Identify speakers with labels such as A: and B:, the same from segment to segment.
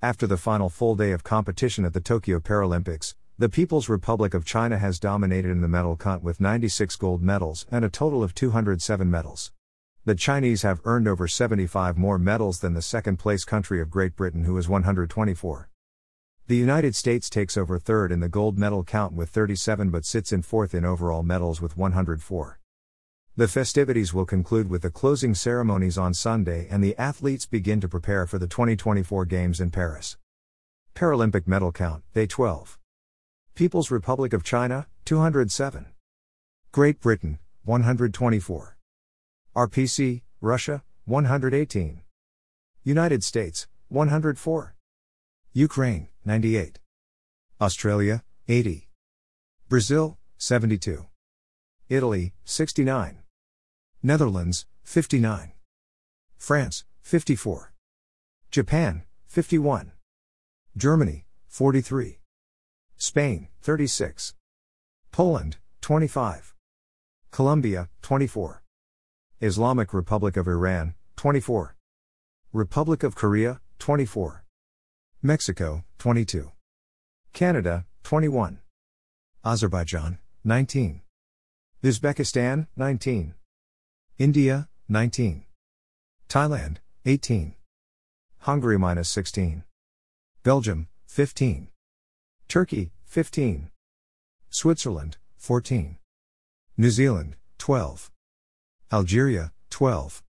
A: After the final full day of competition at the Tokyo Paralympics, the People's Republic of China has dominated in the medal count with 96 gold medals and a total of 207 medals. The Chinese have earned over 75 more medals than the second place country of Great Britain, who is 124. The United States takes over third in the gold medal count with 37 but sits in fourth in overall medals with 104. The festivities will conclude with the closing ceremonies on Sunday and the athletes begin to prepare for the 2024 Games in Paris. Paralympic medal count, Day 12. People's Republic of China, 207. Great Britain, 124. RPC, Russia, 118. United States, 104. Ukraine, 98. Australia, 80. Brazil, 72. Italy, 69. Netherlands, 59. France, 54. Japan, 51. Germany, 43. Spain, 36. Poland, 25. Colombia, 24. Islamic Republic of Iran, 24. Republic of Korea, 24. Mexico, 22. Canada, 21. Azerbaijan, 19. Uzbekistan, 19. India, 19. Thailand, 18. Hungary minus 16. Belgium, 15. Turkey, 15. Switzerland, 14. New Zealand, 12. Algeria, 12.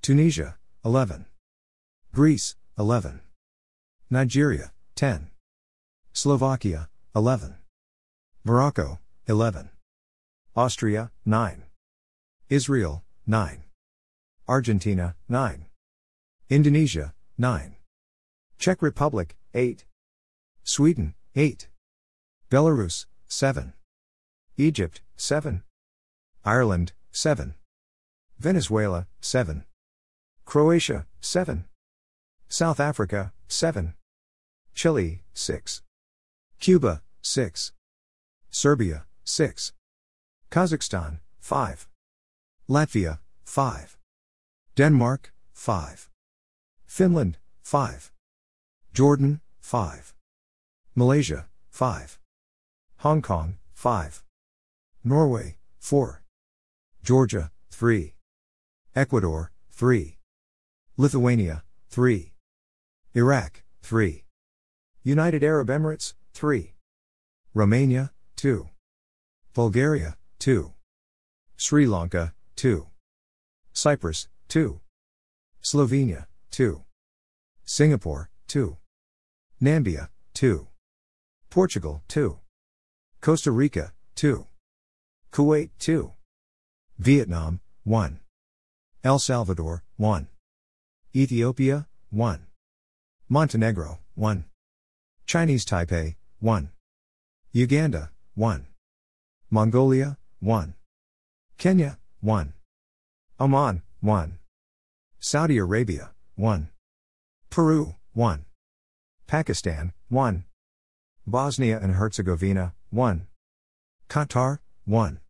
A: Tunisia, 11. Greece, 11. Nigeria, 10. Slovakia, 11. Morocco, 11. Austria, 9. Israel, 9. Argentina, 9. Indonesia, 9. Czech Republic, 8. Sweden, 8. Belarus, 7. Egypt, 7. Ireland, 7. Venezuela, 7. Croatia, 7. South Africa, 7. Chile, 6. Cuba, 6. Serbia, 6. Kazakhstan, 5. Latvia, 5. Denmark, 5. Finland, 5. Jordan, 5. Malaysia, 5. Hong Kong, 5. Norway, 4. Georgia, 3. Ecuador, 3. Lithuania, 3. Iraq, 3. United Arab Emirates, 3. Romania, 2. Bulgaria, 2. Sri Lanka, 2. Cyprus, 2. Slovenia, 2. Singapore, 2. Nambia, 2. Portugal, 2. Costa Rica, 2. Kuwait, 2. Vietnam, 1. El Salvador, 1. Ethiopia, 1. Montenegro, 1. Chinese Taipei, 1. Uganda, 1. Mongolia, 1. Kenya, 1. Oman, 1. Saudi Arabia, 1. Peru, 1. Pakistan, 1. Bosnia and Herzegovina, 1. Qatar, 1.